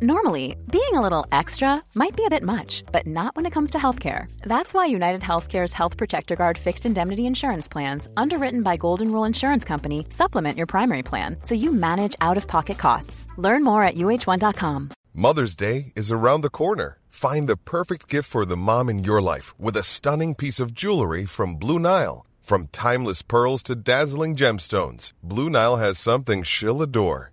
Normally, being a little extra might be a bit much, but not when it comes to healthcare. That's why United Healthcare's Health Protector Guard fixed indemnity insurance plans, underwritten by Golden Rule Insurance Company, supplement your primary plan so you manage out of pocket costs. Learn more at uh1.com. Mother's Day is around the corner. Find the perfect gift for the mom in your life with a stunning piece of jewelry from Blue Nile. From timeless pearls to dazzling gemstones, Blue Nile has something she'll adore.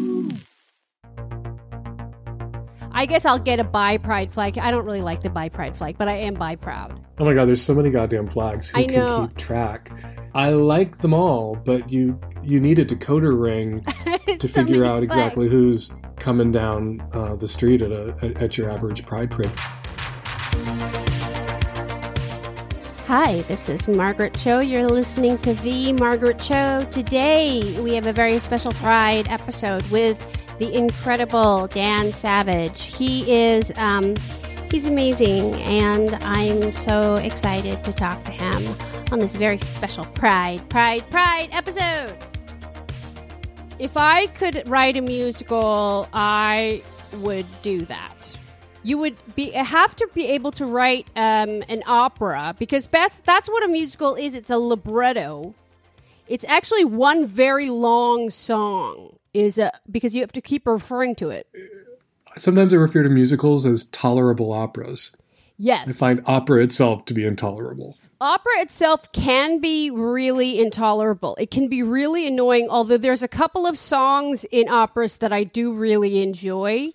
I guess I'll get a bi pride flag. I don't really like the bi pride flag, but I am bi proud. Oh my god, there's so many goddamn flags. Who I can know. keep track? I like them all, but you you need a decoder ring to So figure out flags. exactly who's coming down uh, the street at a at, at your average pride parade. Hi, this is Margaret Cho. You're listening to The Margaret Cho. Today, we have a very special Pride episode with the incredible Dan Savage. He is, um, he's amazing, and I'm so excited to talk to him on this very special Pride, Pride, Pride episode. If I could write a musical, I would do that. You would be have to be able to write um, an opera because that's that's what a musical is. It's a libretto. It's actually one very long song. Is a because you have to keep referring to it. Sometimes I refer to musicals as tolerable operas. Yes, I find opera itself to be intolerable. opera itself can be really intolerable. It can be really annoying, although there's a couple of songs in operas that I do really enjoy.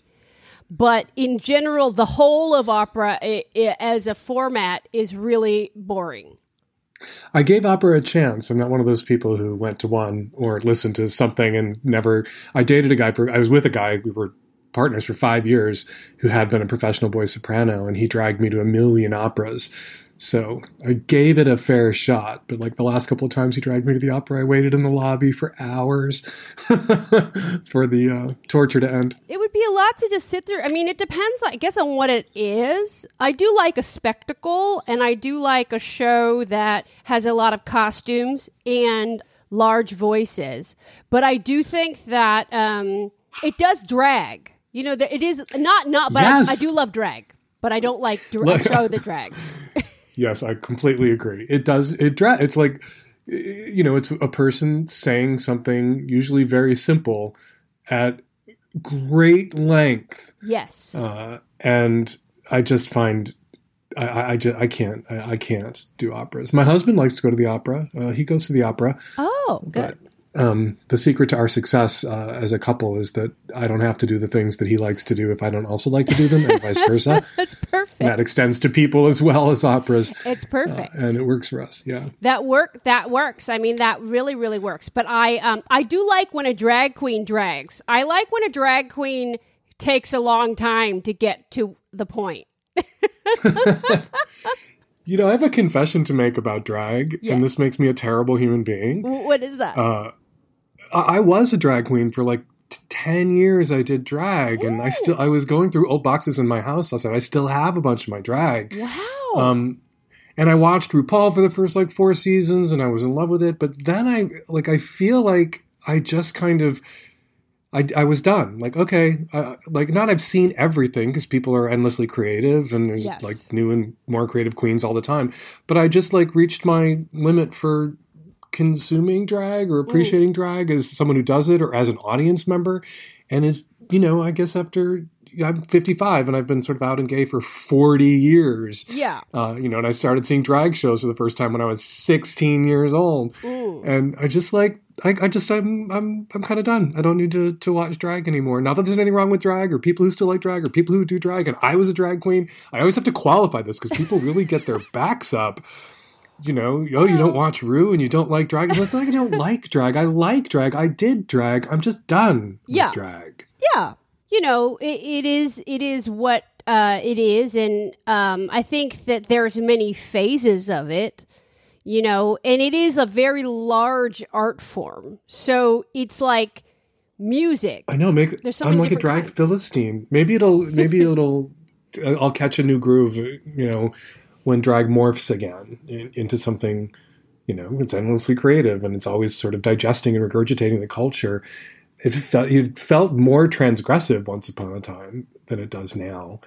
But in general, the whole of opera i i as a format is really boring. I gave opera a chance. I'm not one of those people who went to one or listened to something and never. I dated a guy for. I was with a guy. We were partners for five years who had been a professional boy soprano, and he dragged me to a million operas. So I gave it a fair shot, but like the last couple of times he dragged me to the opera, I waited in the lobby for hours for the uh, torture to end. It would be a lot to just sit there. I mean, it depends, I guess, on what it is. I do like a spectacle, and I do like a show that has a lot of costumes and large voices. But I do think that um, it does drag. You know, that it is not not, but Yes. I, I do love drag. But I don't like dra- show that drags. Yes, I completely agree. It does. It dra- It's like you know, it's a person saying something usually very simple at great length, yes. uh, and I just find. I, I, I, just, I can't I, I can't do operas. My husband likes to go to the opera. Uh, he goes to the opera. oh, good. Um, the secret to our success uh, as a couple is that I don't have to do the things that he likes to do if I don't also like to do them, and vice versa. That's perfect. And that extends to people as well as operas, it's perfect. and it works for us. Yeah. That work that works. I mean, that really really works. But I um I do like when a drag queen drags. I like when a drag queen takes a long time to get to the point. You know, I have a confession to make about drag, Yes. and this makes me a terrible human being. What is that? Uh, I, I was a drag queen for like t- 10 years. I did drag, and I still, I was going through old boxes in my house. I said, I still have a bunch of my drag. wow. Um, and I watched RuPaul for the first like four seasons, and I was in love with it. But then I, like, I feel like I just kind of, I, I was done. Like, okay, uh, like not I've seen everything because people are endlessly creative and there's Yes. like new and more creative queens all the time. But I just like reached my limit for consuming drag or appreciating drag as someone who does it or as an audience member. And it, you know, I guess after I'm 55 and I've been sort of out and gay for 40 years. yeah. Uh, you know, and I started seeing drag shows for the first time when I was 16 years old, Ooh. and I just like, I, I just, I'm, I'm, I'm kind of done. I don't need to to watch drag anymore. Not that there's anything wrong with drag or people who still like drag or people who do drag. And I was a drag queen. I always have to qualify this because people really get their backs up. You know, oh, you don't watch Ru and you don't like drag. It's like I don't like drag. I like drag. I did drag. I'm just done with Yeah. drag. yeah you know it, it is it is what uh, it is and um, i think that there's many phases of it you know, and it is a very large art form. So it's like music. I know. Make There's so I'm like a drag kinds. philistine. Maybe it'll. Maybe it'll. I'll catch a new groove. You know, when drag morphs again in, into something. You know, it's endlessly creative and it's always sort of digesting and regurgitating the culture. It felt it felt more transgressive once upon a time than it does now.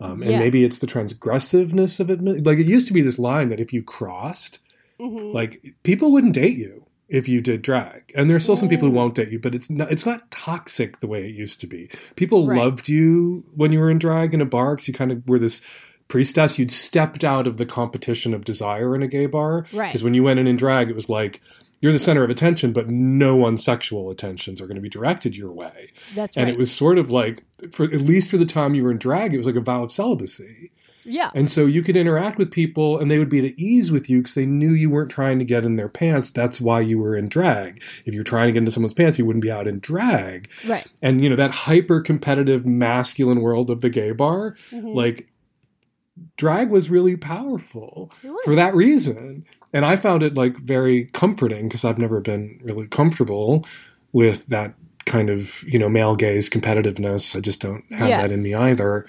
Um, and Yeah. maybe it's the transgressiveness of it. Like it used to be this line that if you crossed, Mhm. like people wouldn't date you if you did drag and there's still some people who won't date you but it's not it's not toxic the way it used to be people Right. loved you when you were in drag in a bar because you kind of were this priestess you'd stepped out of the competition of desire in a gay bar Right. because when you went in in drag it was like you're the center of attention but no unsexual attentions are going to be directed your way That's and right. it was sort of like for at least for the time you were in drag it was like a vow of celibacy yeah. and so you could interact with people and they would be at ease with you because they knew you weren't trying to get in their pants. That's why you were in drag. If you're trying to get into someone's pants, you wouldn't be out in drag. Right. And, you know, that hyper competitive masculine world of the gay bar, Mhm. like, drag was really powerful was. for that reason. And I found it like very comforting because I've never been really comfortable with that kind of, you know, male gaze competitiveness. I just don't have that in me either.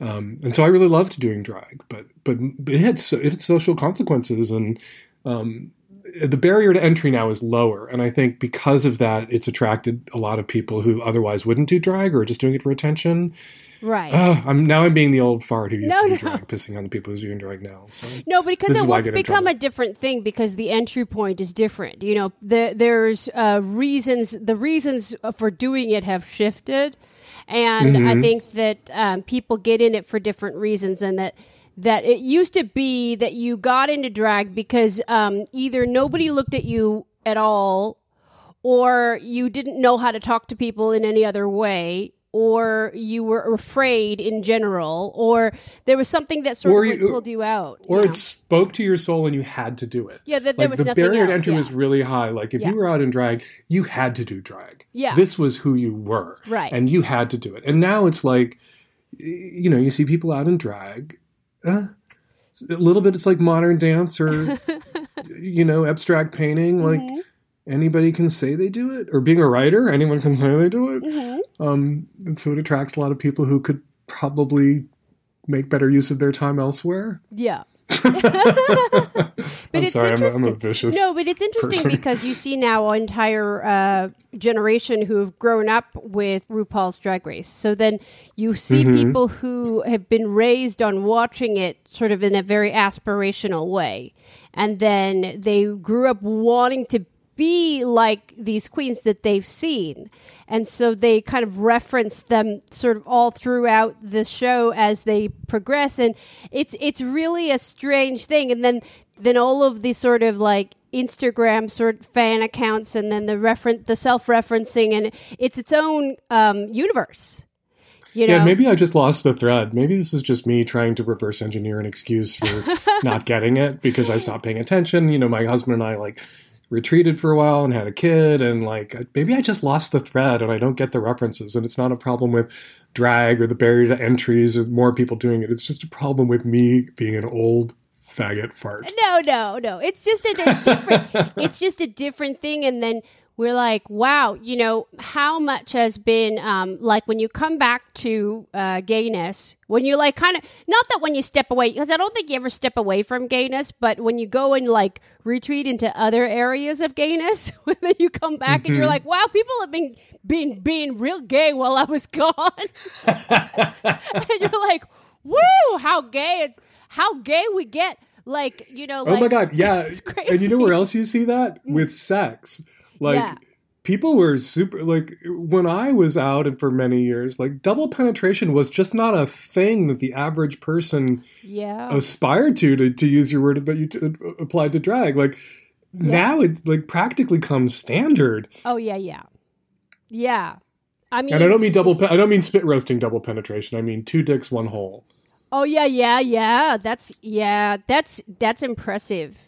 Um, and so I really loved doing drag, but but it had so, it had social consequences, and um, the barrier to entry now is lower. And I think because of that, it's attracted a lot of people who otherwise wouldn't do drag or are just doing it for attention. Right. Uh, I'm now I'm being the old fart who used No, to do no. drag, pissing on the people who's doing drag now. So No, but because it what's become a different thing because the entry point is different. You know, the, there's uh, reasons. The reasons for doing it have shifted, and I Mhm. think that um, people get in it for different reasons, and that that it used to be that you got into drag because um, either nobody looked at you at all, or you didn't know how to talk to people in any other way. Or you were afraid in general, or there was something that sort Or of like, you- pulled you out. or you it spoke to your soul and you had to do it. Yeah, that there like was the nothing barrier to else, entry yeah. was really high. Like if Yeah. you were out in drag, you had to do drag. Yeah. this was who you were, Right. And you had to do it. And now it's like, you know, you see people out in drag. Uh, a little bit, it's like modern dance or, you know, abstract painting. Like Mm-hmm. Anybody can say they do it, or being a writer, anyone can say they do it. Mm-hmm. Um, and so it attracts a lot of people who could probably make better use of their time elsewhere. Yeah. I'm it's sorry, I'm a, I'm a interesting. vicious. No, but it's interesting person. because you see now an entire uh, generation who have grown up with RuPaul's Drag Race. So then you see Mm-hmm. people who have been raised on watching it sort of in a very aspirational way. And then they grew up wanting to be like these queens that they've seen. And so they kind of reference them sort of all throughout the show as they progress and it's it's really a strange thing and then then all of these sort of like Instagram sort of fan accounts and then the reference the self-referencing and it's its own um universe. You know. Yeah, maybe I just lost the thread. Maybe this is just me trying to reverse engineer an excuse for not getting it because I stopped paying attention. You know, my husband and I like retreated for a while and had a kid and like maybe I just lost the thread and I don't get the references and it's not a problem with drag or the barrier to entries or more people doing it. It's just a problem with me being an old faggot fart. No, no, no. It's just a, a different. it's just a different thing, and then we're like, wow, you know, how much has been um, like when you come back to uh, gayness, when you're like kind of not that when you step away, because I don't think you ever step away from gayness, but when you go and like retreat into other areas of gayness, when then you come back and you're like, wow, people have been being being real gay while I was gone, and you're like, woo, how gay it's how gay we get. Like you know, Oh like, my god, yeah. it's And you know where else you see that? With sex. Like Yeah. people were super like when I was out and for many years, like double penetration was just not a thing that the average person Yeah. aspired to to, to use your word that you t- uh, applied to drag. Like now it's like practically comes standard. Oh yeah, yeah, yeah. I mean, And I don't mean double pe- I don't mean spit roasting double penetration. I mean two dicks one hole. oh yeah, yeah, yeah. That's yeah, that's that's impressive.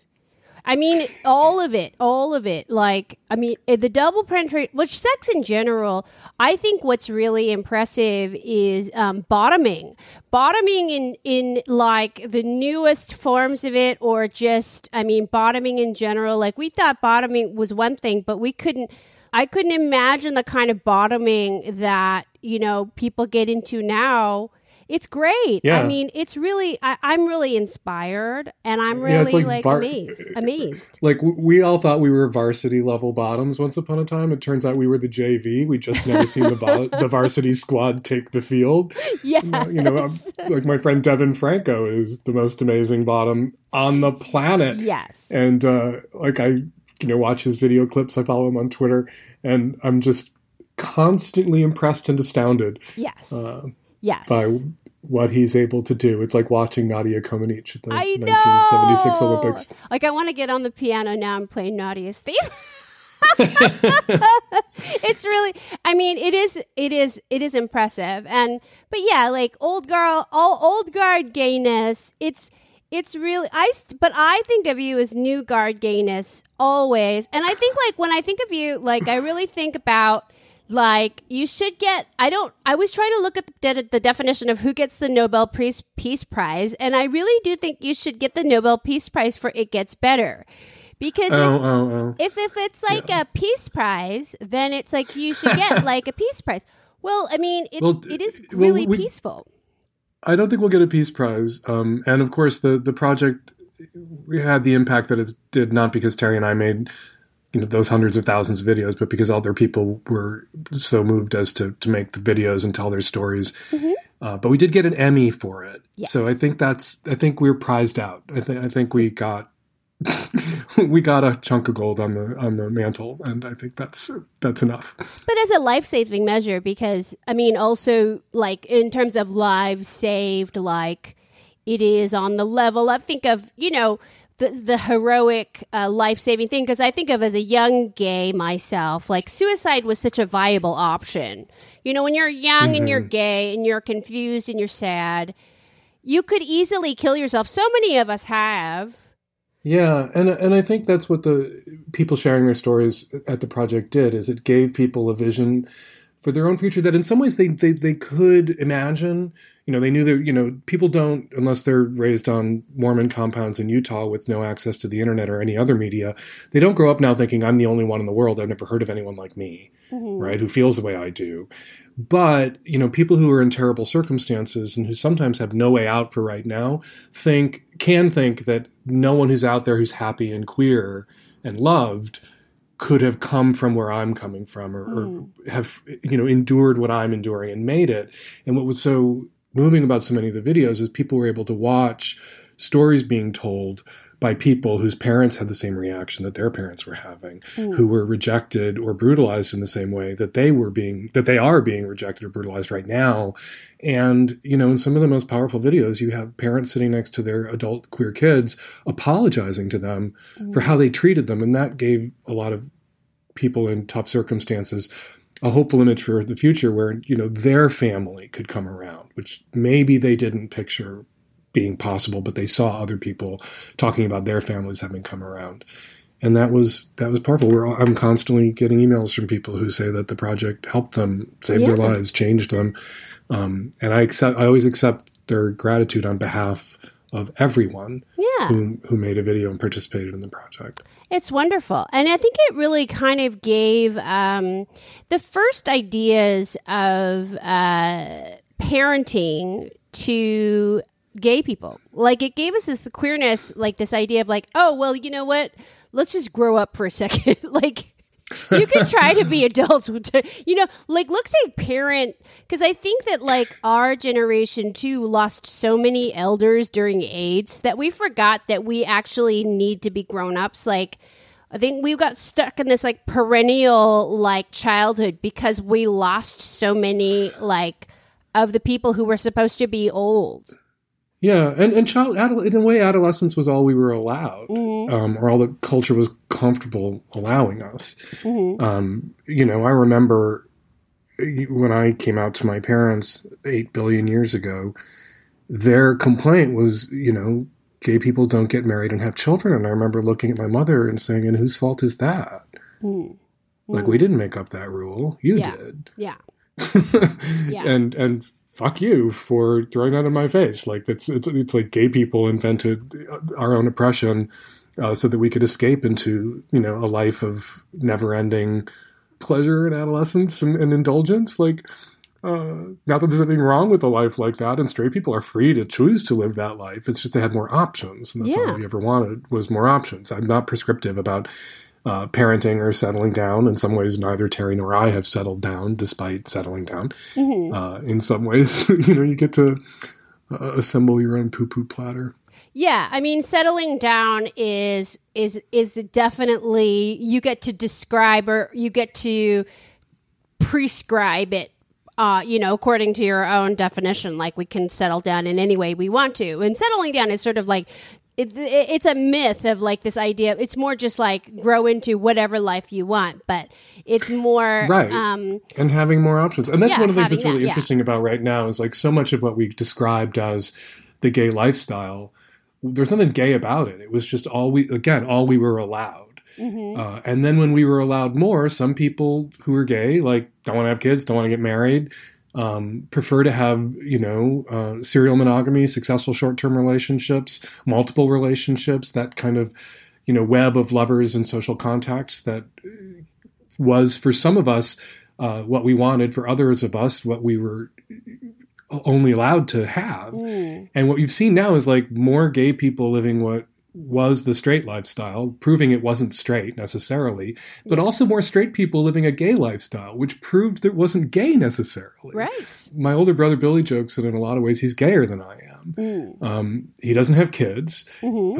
I mean, all of it, all of it. Like, I mean, eh, the double penetrate, which sex in general, I think what's really impressive is um, bottoming. Bottoming in, in like the newest forms of it, or just, I mean, bottoming in general. Like, we thought bottoming was one thing, but we couldn't, I couldn't imagine the kind of bottoming that, you know, people get into now it's great. Yeah. I mean, it's really, I, I'm really inspired and I'm really it's like like, var- amazed. Amazed. Like we all thought we were varsity level bottoms once upon a time. It turns out we were the JV. We just never seen the vo- the varsity squad take the field. Yeah. You know, like my friend Devin Franco is the most amazing bottom on the planet. Yes. And uh, like I, you know, watch his video clips. I follow him on Twitter, and I'm just constantly impressed and astounded Yes. uh, yes. by what he's able to do. It's like watching Nadia Comaneci at the I 1976 know. Olympics. Like I want to get on the piano now and play Nadia's theme. it's really I mean it is it is it is impressive and but yeah like old girl all old guard gayness it's it's really I but I think of you as new guard gayness always and I think like when I think of you like I really think about like you should get i don't i was trying to look at the, de- the definition of who gets the nobel peace, peace prize and i really do think you should get the nobel peace prize for it gets better because Oh, if, oh, oh. if if it's like a peace prize then it's like you should get like a peace prize well i mean it, Well, it is well, really we- peaceful I don't think we'll get a peace prize. Um, and of course, the the project we had the impact that it did not because Terry and I made you know those hundreds of thousands of videos, but because other people were so moved as to to make the videos and tell their stories. Uh, but we did get an Emmy for it, so I think that's I think we are prized out. I think I think we got. we got a chunk of gold on the on the mantle, and I think that's that's enough. but as a life-saving measure because i mean also like in terms of lives saved like it is on the level of think of you know the, the heroic uh, life-saving thing because i think of as a young gay myself like suicide was such a viable option. You know when you're young and you're gay and you're confused and you're sad you could easily kill yourself. So many of us have. Yeah, and and I think that's what the people sharing their stories at the project did is it gave people a vision for their own future that in some ways they they, they could imagine. You know, they knew that you know people don't unless they're raised on Mormon compounds in Utah with no access to the internet or any other media. They don't grow up now thinking I'm the only one in the world. I've never heard of anyone like me, mm-hmm. right? Who feels the way I do. But you know, people who are in terrible circumstances and who sometimes have no way out for right now think can think that no one who's out there who's happy and queer and loved could have come from where I'm coming from or, or hmm. have you know endured what I'm enduring and made it. And what was so moving about so many of the videos is people were able to watch stories being told by people whose parents had the same reaction that their parents were having, hmm. who were rejected or brutalized in the same way that they were being that they are being rejected or brutalized right now. And you know, in some of the most powerful videos, you have parents sitting next to their adult queer kids apologizing to them hmm. for how they treated them, and that gave a lot of people in tough circumstances a hopeful image for the future where you know their family could come around which maybe they didn't picture being possible but they saw other people talking about their families having come around. And that was that was powerful. We're, i'm constantly getting emails from people who say that the project helped them save their lives changed them. Um, and i accept i always accept their gratitude on behalf of everyone yeah. who, who made a video and participated in the project. It's wonderful. And I think it really kind of gave um, the first ideas of uh, parenting to gay people. Like it gave us this queerness, like this idea of like, oh, well, you know what? Let's just grow up for a second. like, you can try to be adults you know like let's say parent because i think that like our generation too lost so many elders during aids that we forgot that we actually need to be grown-ups like i think we got stuck in this like perennial like childhood because we lost so many like of the people who were supposed to be old Yeah, and and child in a way, adolescence was all we were allowed, um, or all the culture was comfortable allowing us. Um, you know, I remember when I came out to my parents eight billion years ago. Their complaint was, you know, gay people don't get married and have children. And I remember looking at my mother and saying, and whose fault is that? Like, we didn't make up that rule. You. Yeah. did. Yeah. Yeah. And, and, Fuck you for throwing that in my face. Like that's it's it's like gay people invented our own oppression uh, so that we could escape into you know a life of never-ending pleasure and adolescence and, and indulgence. Like uh, not that there's anything wrong with a life like that, and straight people are free to choose to live that life. It's just they had more options, and that's Yeah. all we ever wanted was more options. I'm not prescriptive about uh, parenting or settling down. In some ways, neither Terry nor I have settled down, despite settling down. Uh, in some ways, you know, you get to uh, assemble your own poo-poo platter. Yeah, I mean, settling down is is is definitely you get to describe or you get to prescribe it. Uh, you know, according to your own definition, like we can settle down in any way we want to, and settling down is sort of like it, it, it's a myth of like this idea. It's more just like grow into whatever life you want, but it's more right Um, and having more options and that's yeah, one of the things that's really that, yeah. interesting about right now is like so much of what we described as the gay lifestyle there's nothing gay about it it was just all we again all we were allowed Mm-hmm. uh, and then when we were allowed more some people who are gay like don't want to have kids don't want to get married um, prefer to have you know uh, serial monogamy successful short-term relationships multiple relationships that kind of you know web of lovers and social contacts that was for some of us uh, what we wanted, for others of us what we were only allowed to have. And what you've seen now is like more gay people living what was the straight lifestyle, proving it wasn't straight necessarily, but also more straight people living a gay lifestyle, which proved that it wasn't gay necessarily. right. My older brother Billy jokes that in a lot of ways he's gayer than I am. Um, he doesn't have kids.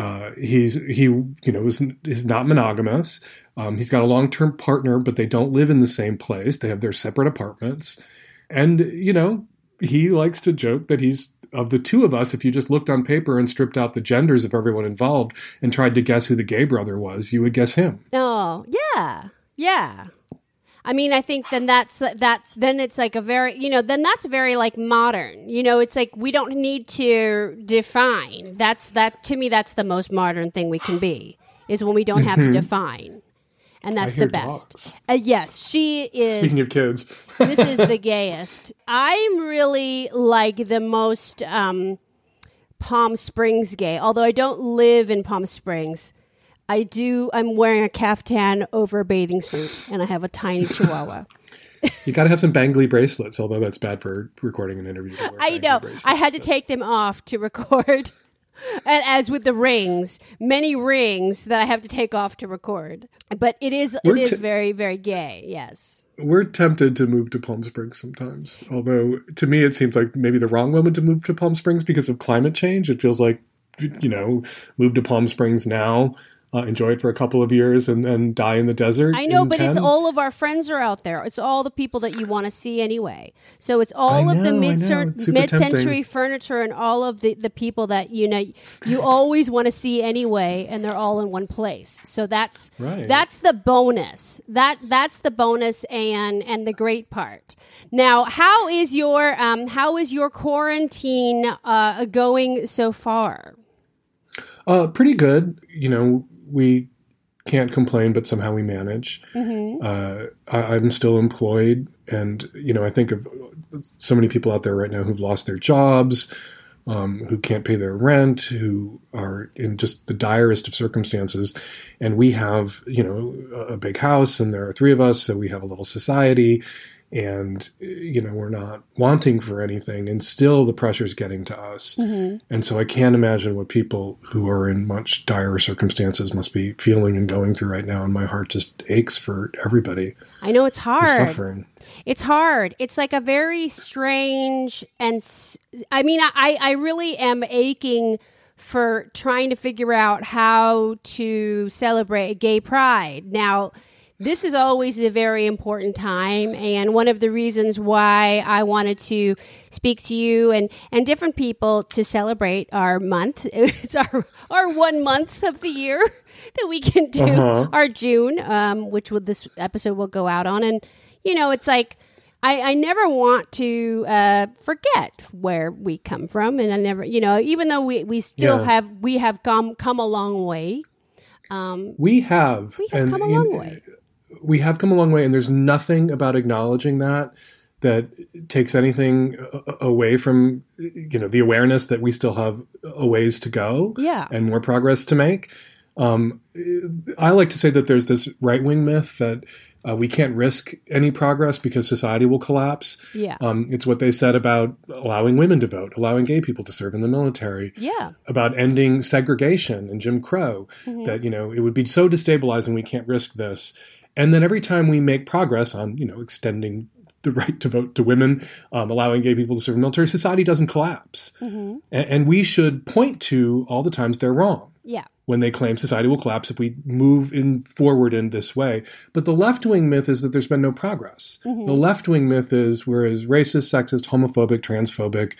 Uh, he's he you know is, is not monogamous. Um, he's got a long term partner, but they don't live in the same place. They have their separate apartments, and you know he likes to joke that he's of the two of us. If you just looked on paper and stripped out the genders of everyone involved and tried to guess who the gay brother was, you would guess him. Oh, yeah. Yeah. I mean, I think then that's that's then it's like a very you know then that's very like modern. You know, it's like we don't need to define. That's that to me. That's the most modern thing we can be is when we don't have to mm-hmm. define, and that's the best. Uh, yes, she is. Speaking of kids, this is the gayest. I'm really like the most um, Palm Springs gay. Although I don't live in Palm Springs, I do. I'm wearing a caftan over a bathing suit, and I have a tiny chihuahua. you got to have some bangly bracelets. Although that's bad for recording an interview. I know. I had to take them off to record. And as with the rings, many rings that I have to take off to record. But it is it is very very gay. Yes. We're tempted to move to Palm Springs sometimes. Although to me, it seems like maybe the wrong moment to move to Palm Springs because of climate change. It feels like, you know, move to Palm Springs now, uh, enjoy it for a couple of years, and then die in the desert. I know, but it's all of our friends are out there. It's all the people that you want to see anyway. So it's all I of the mid know. Mid-century tempting. furniture and all of the, the people that you know you always want to see anyway, and they're all in one place. So that's Right. that's the bonus. That that's the bonus and and the great part. Now, how is your um how is your quarantine uh, going so far? Uh, pretty good. You know, we can't complain, but somehow we manage. Uh, I, I'm still employed, and you know, I think of so many people out there right now who've lost their jobs, um, who can't pay their rent, who are in just the direst of circumstances. And we have, you know, a a big house, and there are three of us, so we have a little society. And you know we're not wanting for anything, and still the pressure's getting to us. Mm-hmm. And so I can't imagine what people who are in much dire circumstances must be feeling and going through right now. And my heart just aches for everybody I know it's hard. suffering. It's hard. It's like a very strange and i mean I I really am aching for trying to figure out how to celebrate gay pride. Now, this is always a very important time and one of the reasons why I wanted to speak to you and and different people to celebrate our month. It's our our one month of the year that we can do Uh-huh. our June, um, which will this episode will go out on. And you know, it's like I, I never want to uh, forget where we come from, and I never, you know, even though we, we still Yeah. have we have come come a long way. Um, We have. we have and come a in- long way. We have come a long way, and there's nothing about acknowledging that that takes anything away from you know the awareness that we still have a ways to go Yeah. and more progress to make. Um, I like to say that there's this right wing myth that uh, we can't risk any progress because society will collapse. Yeah. Um, it's what they said about allowing women to vote, allowing gay people to serve in the military Yeah. about ending segregation and Jim Crow, that, you know, it would be so destabilizing, we can't risk this. And then every time we make progress on, you know, extending the right to vote to women, um, allowing gay people to serve in the military, society doesn't collapse. Mm-hmm. A- and we should point to all the times they're wrong Yeah. When they claim society will collapse if we move in forward in this way. But the left wing myth is that there's been no progress. Mm-hmm. The left wing myth is we're as racist, sexist, homophobic, transphobic,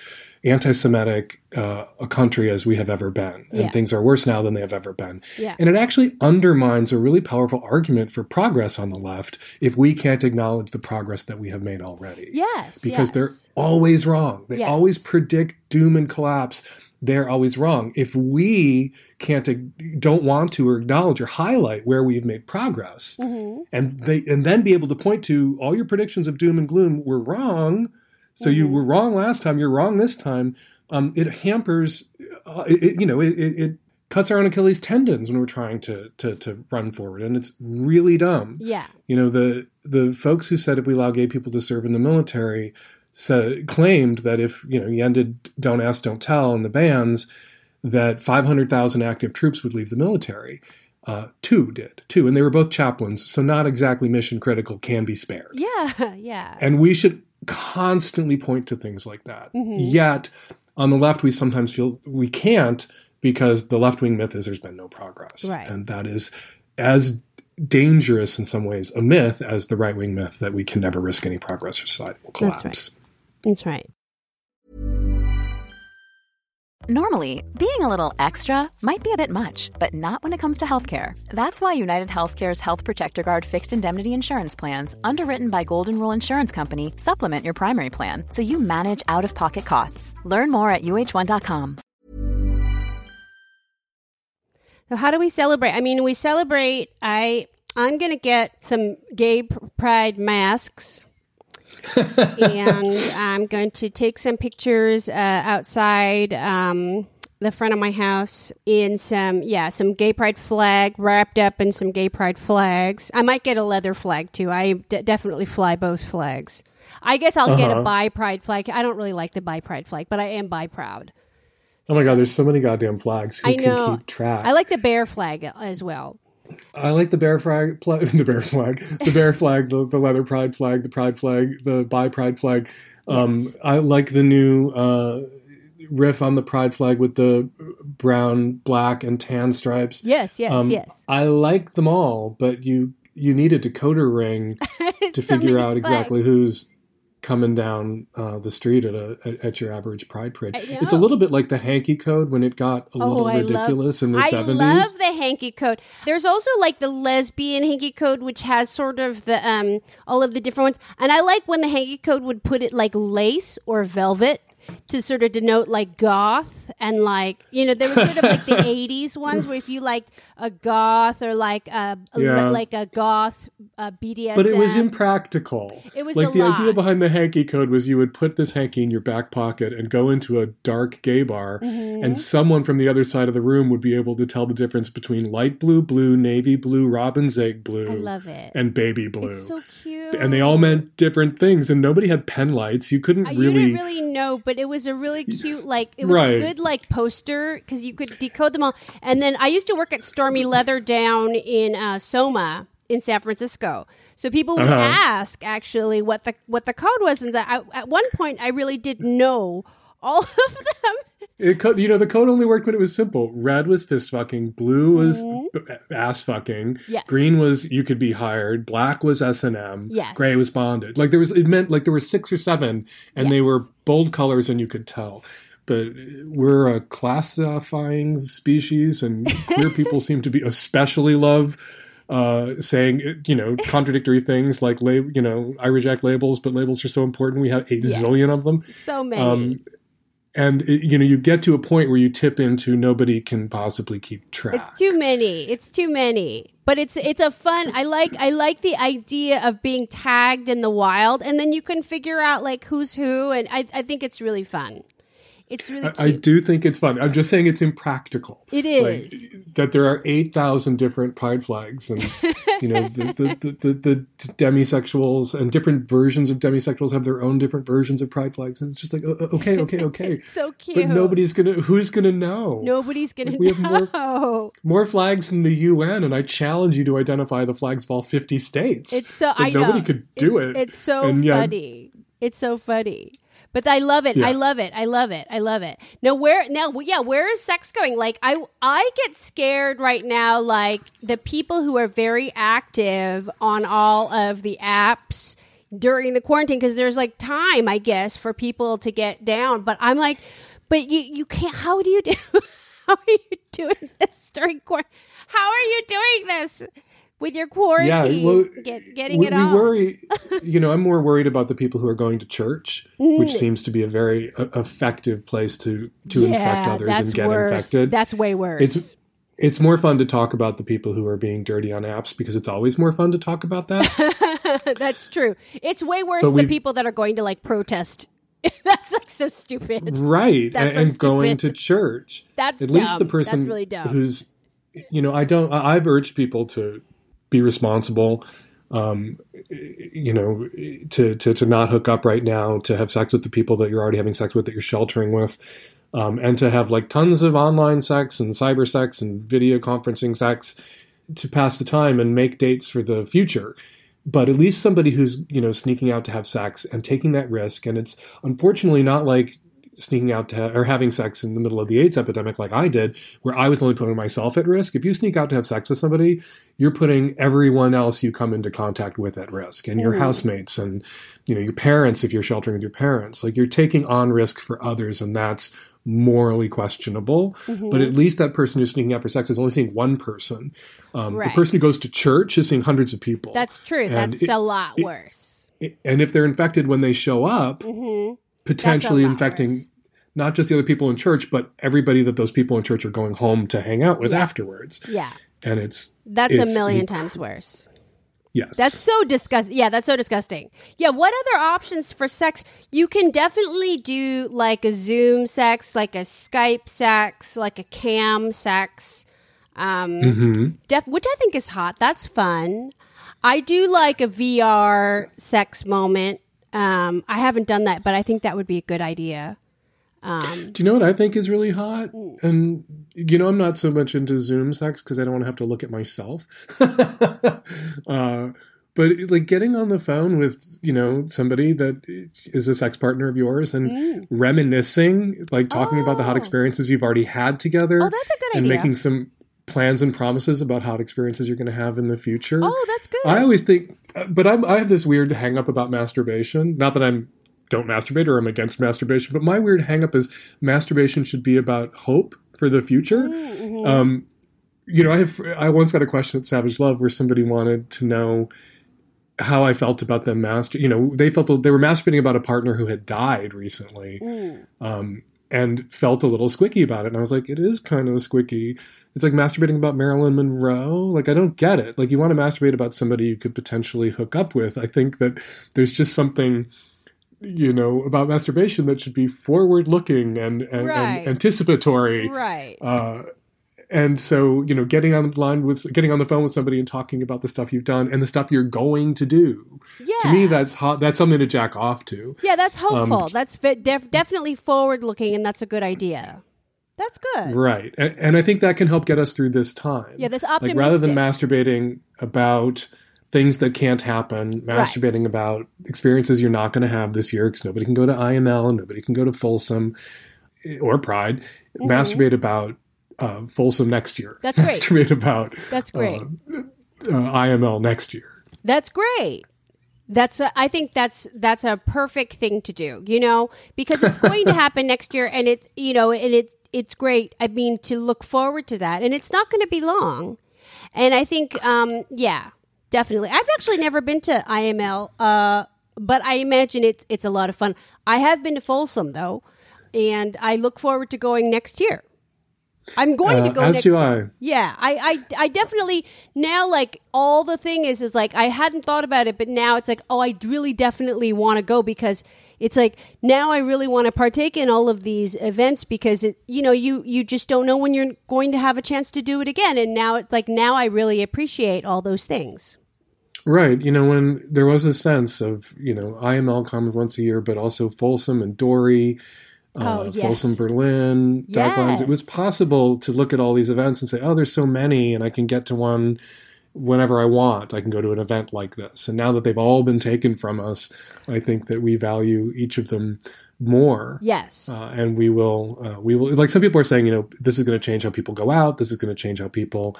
anti Semitic uh, a country as we have ever been. And Yeah. things are worse now than they have ever been. Yeah. And it actually undermines a really powerful argument for progress on the left if we can't acknowledge the progress that we have made already Yes. because yes. they're always wrong. They Yes. always predict doom and collapse. They're always wrong. If we can't don't want to or acknowledge or highlight where we've made progress, Mm-hmm. and they and then be able to point to all your predictions of doom and gloom were wrong. So you Mm-hmm. were wrong last time. You're wrong this time. Um, it hampers. Uh, it, it- you know, it, it, it cuts our own Achilles tendons when we're trying to to to run forward, and it's really dumb Yeah. you know the the folks who said if we allow gay people to serve in the military said, claimed that if you know you ended don't ask don't tell and the bans that 500,000 active troops would leave the military uh, two did two and they were both chaplains so not exactly mission critical can be spared Yeah. Yeah. and we should constantly point to things like that yet on the left we sometimes feel we can't because the left wing myth is there's been no progress Right. and that is as dangerous in some ways a myth as the right wing myth that we can never risk any progress or society will That's collapse That's right. Normally, being a little extra might be a bit much, but not when it comes to healthcare. That's why United Healthcare's Health Protector Guard fixed indemnity insurance plans, underwritten by Golden Rule Insurance Company, supplement your primary plan so you manage out of pocket costs. Learn more at uh1.com. So how do we celebrate? I mean, we celebrate. I I'm gonna get some gay pride masks, and I'm going to take some pictures uh, outside um, the front of my house in some yeah some gay pride flag wrapped up in some gay pride flags. I might get a leather flag too. I d- definitely fly both flags. I guess I'll get a Uh-huh. bi pride flag. I don't really like the bi pride flag, but I am bi proud. oh my god there's so many goddamn flags who I know. can keep track I like the bear flag as well. I like the bear flag, pla- the bear flag, the bear flag, the, the leather pride flag, the pride flag, the bi pride flag. Um, Yes. I like the new uh, riff on the pride flag with the brown, black, and tan stripes. Yes, yes, Um, yes. I like them all, but you you need a decoder ring to So figure out flags. exactly who's coming down uh, the street at a at, your average pride parade. It's a little bit like the hanky code when it got a little Oh, love- ridiculous in the seventies. I seventies. love the hanky code. There's also like the lesbian hanky code, which has sort of the um all of the different ones. And I like when the hanky code would put it like lace or velvet to sort of denote like goth and like you know there was sort of like the 80s ones where if you like a goth or like a, Yeah. like a goth uh, BDSM But it was impractical. It was like the idea behind the hanky code was you would put this hanky in your back pocket and go into a dark gay bar, Mm-hmm. and someone from the other side of the room would be able to tell the difference between light blue, blue, navy blue, robin's egg blue, I love it. and baby blue. It's so cute. and they all meant different things, and nobody had pen lights. You couldn't Uh, really. You didn't really know, but it was a really cute, like it was Right. a good like poster because you could decode them all. And then I used to work at Stormy Leather down in uh, Soma in San Francisco, so people would Uh-huh. ask actually what the what the code was, and that I, at one point I really did know all of them. It co- you know, the code only worked when it was simple. Red was fist fucking, blue was b- ass fucking, Mm-hmm. Yes. green was you could be hired, black was S and M, Yes. gray was bonded. Like there was, it meant like there were six or seven, and they were bold colors, and you could tell. But we're a classifying species, and queer people seem to be especially love uh, saying you know contradictory things like lab, you know I reject labels, but labels are so important. We have a Yes. zillion of them. So many. Um, and it, you know you get to a point where you tip into nobody can possibly keep track. It's too many. It's too many. But it's it's a fun. I like I like the idea of being tagged in the wild, and then you can figure out like who's who, and I I think it's really fun. It's really I, I do think it's fun. I'm just saying it's impractical. It is Like, that there are eight thousand different pride flags, and you know the the, the, the the demisexuals and different versions of demisexuals have their own different versions of pride flags, and it's just like okay, okay, okay. so cute. but nobody's gonna. Who's gonna know? Nobody's gonna we have more- know. More flags in the UN, and I challenge you to identify the flags of all fifty states. It's so But I know nobody could do It's- it. It's so And funny. It's so funny. But I love it. Yeah. I love it. I love it. I love it. Now where now yeah, where is sex going? Like I I get scared right now like the people who are very active on all of the apps during the quarantine because there's like time I guess for people to get down, but I'm like but you you can't how do you do how are you doing this during quarantine? How are you doing this? With your quarantine, well, get, getting we, it we worry you know i'm more worried about the people who are going to church Mm. which seems to be a very effective place to to infect others and get worse. infected That's way worse. it's it's more fun to talk about the people who are being dirty on apps because it's always more fun to talk about that That's true. It's way worse But the people that are going to like protest. That's like so stupid. right That's and, so and going to church That's at least the person really dumb. who's you know i don't i've urged people to be responsible um you know to, to to not hook up right now to have sex with the people that you're already having sex with that you're sheltering with um, and to have like tons of online sex and cyber sex and video conferencing sex to pass the time and make dates for the future. But at least somebody who's you know sneaking out to have sex and taking that risk. And it's unfortunately not like sneaking out to or having sex in the middle of the AIDS epidemic like I did, where I was only putting myself at risk. If you sneak out to have sex with somebody, you're putting everyone else you come into contact with at risk, and your housemates and you know your parents if you're sheltering with your parents. Like you're taking on risk for others, and that's morally questionable. Mm-hmm. But at least that person who's sneaking out for sex is only seeing one person. Um, Right. The person who goes to church is seeing hundreds of people. That's true. And That's it- a lot it- worse. and if they're infected when they show up, potentially infecting not just the other people in church, but everybody that those people in church are going home to hang out with afterwards. Yeah. And it's That's It's a million times worse. yes, That's so disgusting. Yeah, that's so disgusting. Yeah, what other options for sex? You can definitely do like a Zoom sex, like a Skype sex, like a cam sex, um, Mm-hmm. def- which I think is hot. That's fun. I do like a VR sex moment. Um, I haven't done that, but I think that would be a good idea. Um, Do you know what I think is really hot? Mm. And you know, I'm not so much into Zoom sex because I don't want to have to look at myself. uh, but like getting on the phone with you know somebody that is a sex partner of yours and reminiscing, like talking about the hot Mm. Oh. experiences you've already had together. Oh, that's a good and idea. making some plans and promises about hot experiences you're going to have in the future. oh, that's good. I always think, but I'm, I have this weird hang up about masturbation. Not that I'm don't masturbate or I'm against masturbation, but my weird hang up is masturbation should be about hope for the future. Mm-hmm. Um, you know, I have I once got a question at Savage Love where somebody wanted to know how I felt about them master. You know, they felt they were masturbating about a partner who had died recently, Mm. um, and felt a little squicky about it. And I was like, it is kind of squicky. It's like masturbating about Marilyn Monroe. Like, I don't get it. Like, you want to masturbate about somebody you could potentially hook up with. I think that there's just something, you know, about masturbation that should be forward looking and, and, Right. and anticipatory. right. Uh, and so, you know, getting on the line with, getting on the phone with somebody and talking about the stuff you've done and the stuff you're going to do. yeah. To me, that's hot. That's something to jack off to. Yeah, that's hopeful. Um, that's def- definitely forward looking, and that's a good idea. That's good. Right. And, and I think that can help get us through this time. Yeah, that's Like rather than masturbating about things that can't happen, masturbating about experiences you're not going to have this year because nobody can go to IML and nobody can go to Folsom eh, or Pride. Masturbate about uh, Folsom next year. Mm-hmm. That's great. Masturbate about That's great. uh, IML next year. That's great. That's a, I think that's that's a perfect thing to do. You know, because it's going to happen next year, and it's you know, and it's it's great. I mean, to look forward to that, and it's not going to be long. And I think, um, yeah, definitely. I've actually never been to IML, uh, but I imagine it's it's a lot of fun. I have been to Folsom though, and I look forward to going next year. I'm going to Uh, go as next do year. I. Yeah, I, I, I definitely now like all the thing is is like I hadn't thought about it, but now it's like oh, I really definitely want to go because it's like now I really want to partake in all of these events because it you know you you just don't know when you're going to have a chance to do it again, and now it's like now I really appreciate all those things. Right. You know, when there was a sense of, you know, IML comes once a year, but also Folsom and Dore, uh, Oh, yes. Folsom Berlin, Darklands. It was possible to look at all these events and say, oh, there's so many, and I can get to one whenever I want. I can go to an event like this. And now that they've all been taken from us, I think that we value each of them more. Yes. Uh, and we will, uh, we will, like some people are saying, you know, this is going to change how people go out. This is going to change how people,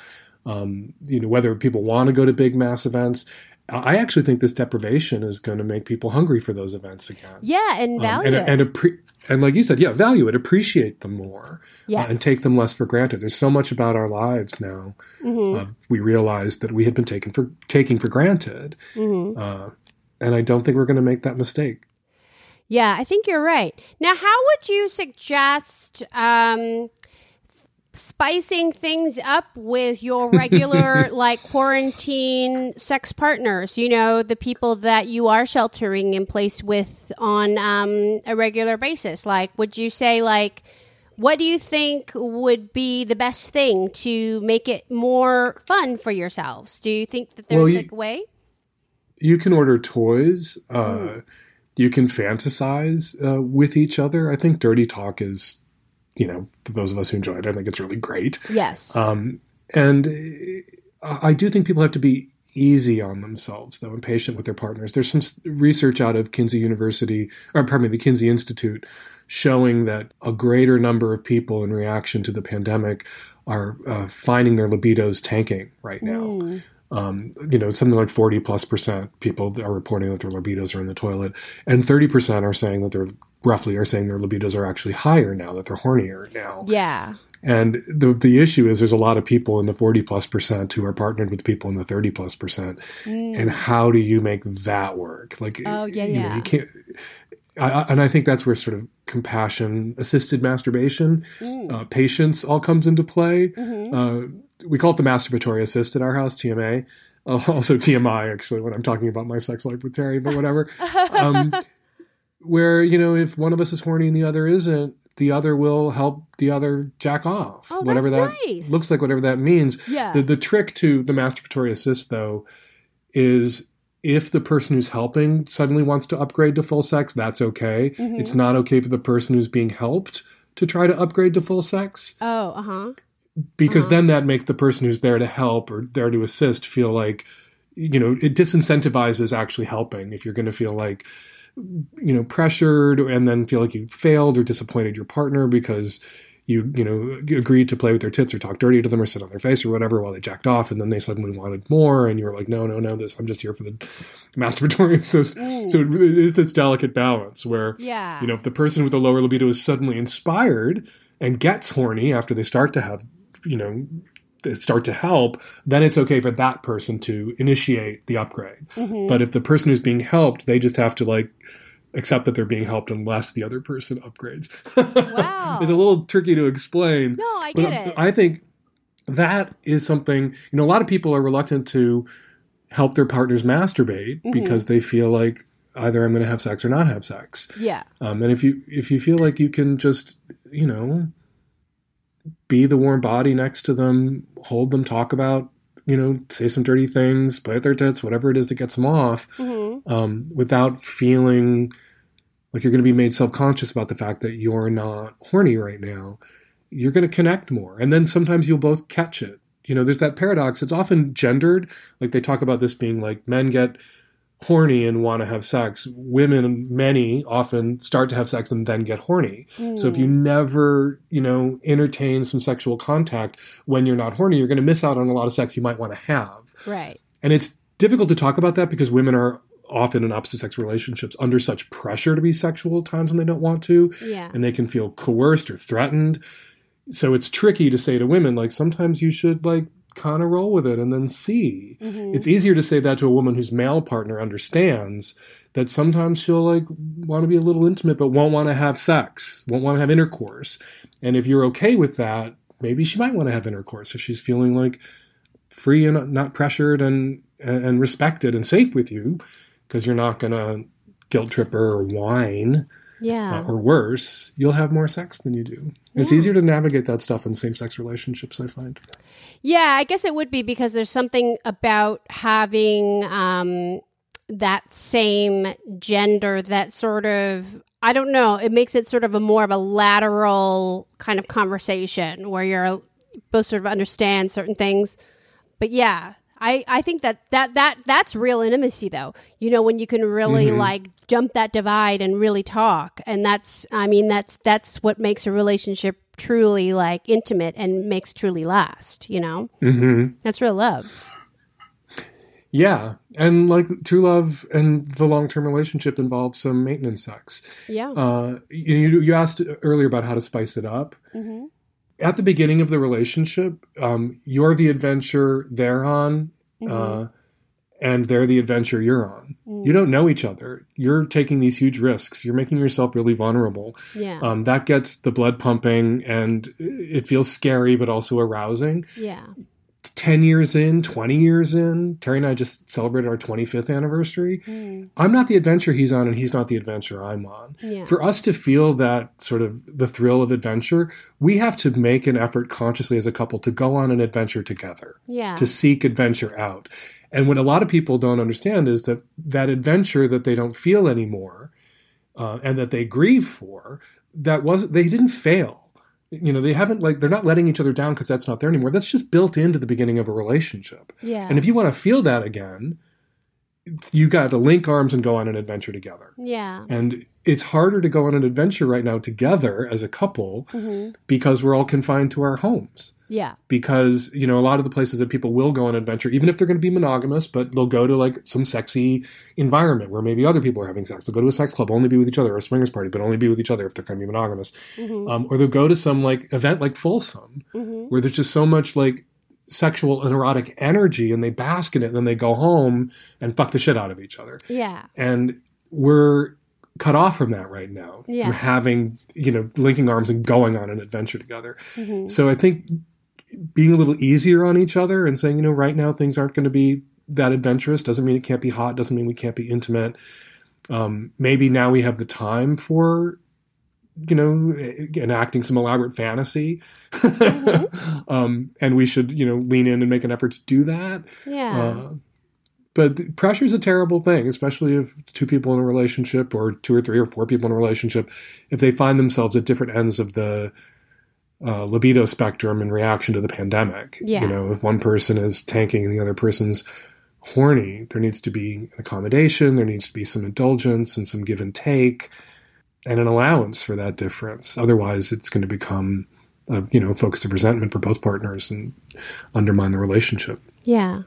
um, you know, whether people want to go to big mass events. I actually think this deprivation is going to make people hungry for those events again. yeah, and Um, value. and, it. and, appre- and like you said, yeah, value it, appreciate them more, uh, and take them less for granted. There's so much about our lives now. Mm-hmm. Uh, we realize that we had been taken for taking for granted, Mm-hmm. uh, and I don't think we're going to make that mistake. Yeah, I think you're right. Now, how would you suggest um, spicing things up with your regular, like, quarantine sex partners? You know, the people that you are sheltering in place with on um, a regular basis. Like, would you say, like, what do you think would be the best thing to make it more fun for yourselves? Do you think that there's Well, you- like a way? you can order toys. Uh, Hmm. You can fantasize uh, with each other. I think dirty talk is, you know, for those of us who enjoy it, I think it's really great. Yes. Um, and I do think people have to be easy on themselves, though, and patient with their partners. There's some research out of Kinsey University, or pardon me, the Kinsey Institute, showing that a greater number of people in reaction to the pandemic are uh, finding their libidos tanking right now. Um, you know, something like 40 plus percent people are reporting that their libidos are in the toilet, and 30 percent are saying that they're roughly are saying their libidos are actually higher now, that they're hornier now. yeah. And the the issue is there's a lot of people in the 40 plus percent who are partnered with people in the 30 plus percent. And how do you make that work? Like, Mm. Oh, yeah, you know, yeah. you can't. I, I- and I think that's where sort of compassion assisted masturbation, Mm. uh, patience all comes into play. Mm-hmm. Uh, we call it the masturbatory assist at our house, TMA. Uh, also TMI, actually, when I'm talking about my sex life with Terry, but whatever. um, where, you know, if one of us is horny and the other isn't, the other will help the other jack off. Oh, whatever that nice. looks like, whatever that means. Yeah. The, the trick to the masturbatory assist, though, is if the person who's helping suddenly wants to upgrade to full sex, that's okay. Mm-hmm. It's not okay for the person who's being helped to try to upgrade to full sex oh, uh huh. because Uh-huh. then that makes the person who's there to help or there to assist feel like you know it disincentivizes actually helping if you're going to feel like you know pressured and then feel like you failed or disappointed your partner because you you know agreed to play with their tits or talk dirty to them or sit on their face or whatever while they jacked off and then they suddenly wanted more and you're like no no no this i'm just here for the masturbatory assist so it, really is this delicate balance where Yeah. you know if the person with the lower libido is suddenly inspired and gets horny after they start to have you know start to help then it's okay for that person to initiate the upgrade but if the person who's being helped they just have to like accept that they're being helped unless the other person upgrades Wow. it's a little tricky to explain No, I but get it. i think that is something you know a lot of people are reluctant to help their partners masturbate Mm-hmm. because they feel like either i'm going to have sex or not have sex yeah. um, and if you if you feel like you can just you know be the warm body next to them, hold them, talk about you know, say some dirty things, play with their tits, whatever it is that gets them off, Mm-hmm. um, without feeling like you're going to be made self conscious about the fact that you're not horny right now. You're going to connect more, and then sometimes you'll both catch it. You know, there's that paradox. It's often gendered. Like they talk about this being like men get horny and want to have sex. Women, many often start to have sex and then get horny. So if you hmm. never, you know, entertain some sexual contact when you're not horny, you're going to miss out on a lot of sex you might want to have. Right. And it's difficult to talk about that because women are often in opposite sex relationships under such pressure to be sexual at times when they don't want to. Yeah. And they can feel coerced or threatened. So it's tricky to say to women, like, sometimes you should, like, kind of roll with it and then see. Mhm. It's easier to say that to a woman whose male partner understands that sometimes she'll like want to be a little intimate but won't want to have sex, won't want to have intercourse. And if you're okay with that, maybe she might want to have intercourse if she's feeling like free and not pressured and and respected and safe with you because you're not going to guilt trip her or whine yeah. uh, or worse, you'll have more sex than you do. It's easier to navigate that stuff in same sex relationships, I find. Yeah, I guess it would be because there's something about having um, that same gender that sort of I don't know. It makes it sort of a more of a lateral kind of conversation where you're both sort of understand certain things. But yeah, I, I think that, that that that's real intimacy though. You know, when you can really like jump that divide and really talk. And that's I mean that's that's what makes a relationship truly like intimate and makes truly last, you know? Mm-hmm. That's real love. Yeah. And like true love and the long term relationship involves some maintenance sex. Yeah. Uh, you, you asked earlier about how to spice it up. hmm At the beginning of the relationship, um, you're the adventure they're on, uh, and they're the adventure you're on. You don't know each other. You're taking these huge risks. You're making yourself really vulnerable. Yeah. Um, that gets the blood pumping, and it feels scary, but also arousing. yeah. 10 years in, 20 years in, Terry and I just celebrated our 25th anniversary. Mm. I'm not the adventure he's on, and he's not the adventure I'm on. Yeah. For us to feel that sort of the thrill of adventure, we have to make an effort consciously as a couple to go on an adventure together, yeah. to seek adventure out. And what a lot of people don't understand is that that adventure that they don't feel anymore uh, and that they grieve for, that was they didn't fail. You know, they haven't like they're not letting each other down because that's not there anymore. That's just built into the beginning of a relationship. yeah. And if you want to feel that again, you got to link arms and go on an adventure together. yeah. And it's harder to go on an adventure right now together as a couple hmm because we're all confined to our homes. Yeah. Because, you know, a lot of the places that people will go on adventure, even if they're going to be monogamous, but they'll go to like some sexy environment where maybe other people are having sex. They'll go to a sex club, only be with each other, or a swingers party, but only be with each other if they're going to be monogamous. hmm Um, or they'll go to some like event like Folsom, hmm where there's just so much like sexual and erotic energy and they bask in it and then they go home and fuck the shit out of each other Yeah. and we're cut off from that right now Yeah. from having you know linking arms and going on an adventure together hmm so i think being a little easier on each other and saying you know right now things aren't going to be that adventurous doesn't mean it can't be hot doesn't mean we can't be intimate um, maybe now we have the time for you know enacting some elaborate fantasy um, and we should you know lean in and make an effort to do that Yeah. uh, but pressure is a terrible thing, especially if two people in a relationship, or two or three or four people in a relationship, if they find themselves at different ends of the uh, libido spectrum in reaction to the pandemic. Yeah. You know, if one person is tanking and the other person's horny, there needs to be an accommodation, there needs to be some indulgence and some give and take, and an allowance for that difference. Otherwise, it's going to become a you know focus of resentment for both partners and undermine the relationship. Yeah.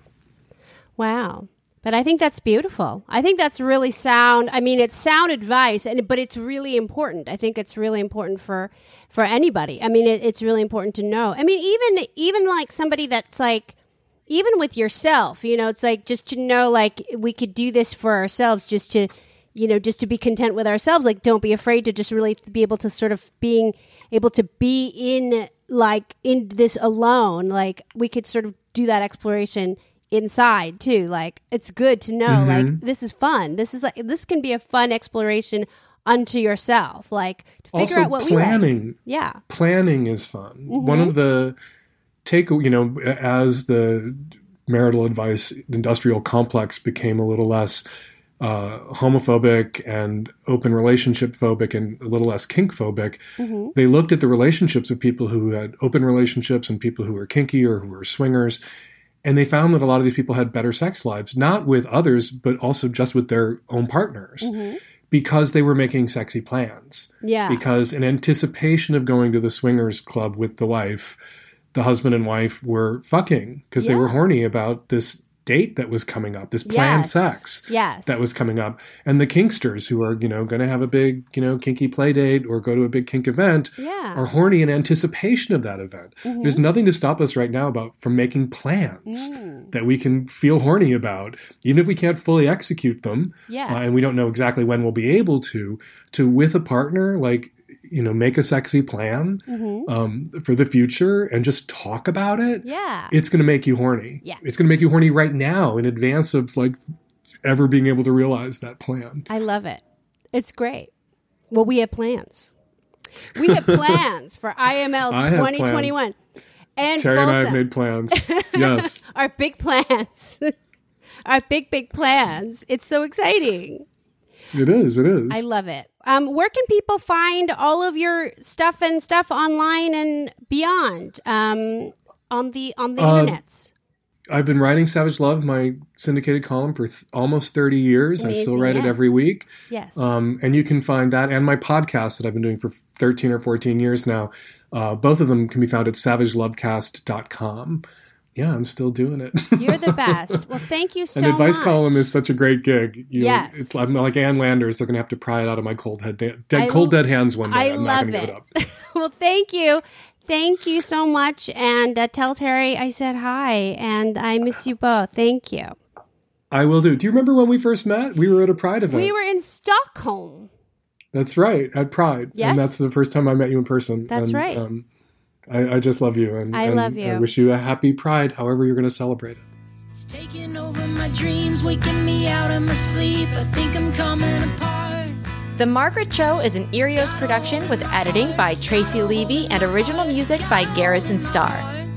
Wow. But I think that's beautiful. I think that's really sound. I mean, it's sound advice, and but it's really important. I think it's really important for for anybody. I mean, it, it's really important to know. I mean, even even like somebody that's like even with yourself, you know, it's like just to know like we could do this for ourselves, just to you know, just to be content with ourselves. Like, don't be afraid to just really be able to sort of being able to be in like in this alone. Like, we could sort of do that exploration inside too. Like, it's good to know like mm-hmm. this is fun. This is like this can be a fun exploration unto yourself. Like to figure also out what we like. planning Yeah. planning is fun. One mm-hmm. of the take, you know, as the marital advice industrial complex became a little less uh, homophobic and open relationship phobic and a little less kink phobic, they looked at the relationships of people who had open relationships and people who were kinky or who were swingers. And they found that a lot of these people had better sex lives, not with others, but also just with their own partners because they were making sexy plans Yeah. because in anticipation of going to the swingers club with the wife, the husband and wife were fucking because they were horny about this date that was coming up, this planned Yes. sex Yes. that was coming up, and the kinksters who are, you know, going to have a big, you know, kinky play date or go to a big kink event Yeah. are horny in anticipation of that event. Mm-hmm. There's nothing to stop us right now about from making plans Mm. that we can feel horny about, even if we can't fully execute them, Yeah. uh, and we don't know exactly when we'll be able to. To with a partner, like you know, make a sexy plan um, for the future and just talk about it. Mm-hmm. Yeah. It's going to make you horny. Yeah. It's going to make you horny right now in advance of like ever being able to realize that plan. I love it. It's great. Well, we have plans. We have plans for IML 2021. And Terry and I have made plans. yes. our big plans. our big, big plans. It's so exciting. It is. It is. I love it. Um, where can people find all of your stuff and stuff online and beyond um, on the on the Uh, internets? I've been writing Savage Love, my syndicated column, for th- almost 30 years. I still Amazing, write it every week. Yes. Um, and you can find that and my podcast that I've been doing for 13 or 14 years now. Uh, both of them can be found at savagelovecast.com. Yeah, I'm still doing it. You're the best. Well, thank you so much. An advice much. column is such a great gig. You, Yes. it's, I'm like Ann Landers. They're going to have to pry it out of my cold head, dead, I cold dead hands one day. I am love not it. it well, thank you. Thank you so much. And uh, tell Terry I said hi and I miss you both. Thank you. I will do. Do you remember when we first met? We were at a Pride event. We were in Stockholm. That's right, at Pride. Yes. And that's the first time I met you in person. That's And, right. Um, I, I just love you. And I and love I wish you a happy Pride, however you're going to celebrate it. It's taking over my dreams, waking me out of my sleep. I think I'm coming apart. The Margaret Cho is an Earios production with editing by Tracy Levy and original music by Garrison Starr.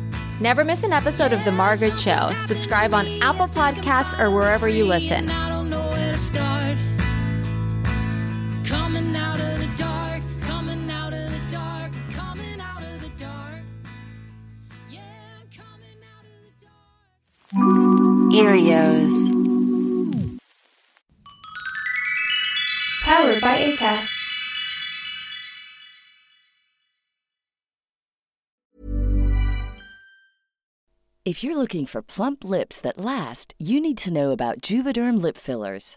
Never miss an episode of The Margaret Cho. Subscribe on Apple Podcasts or wherever you listen. Earios. Powered by ACAST. If you're looking for plump lips that last, you need to know about Juvederm lip fillers.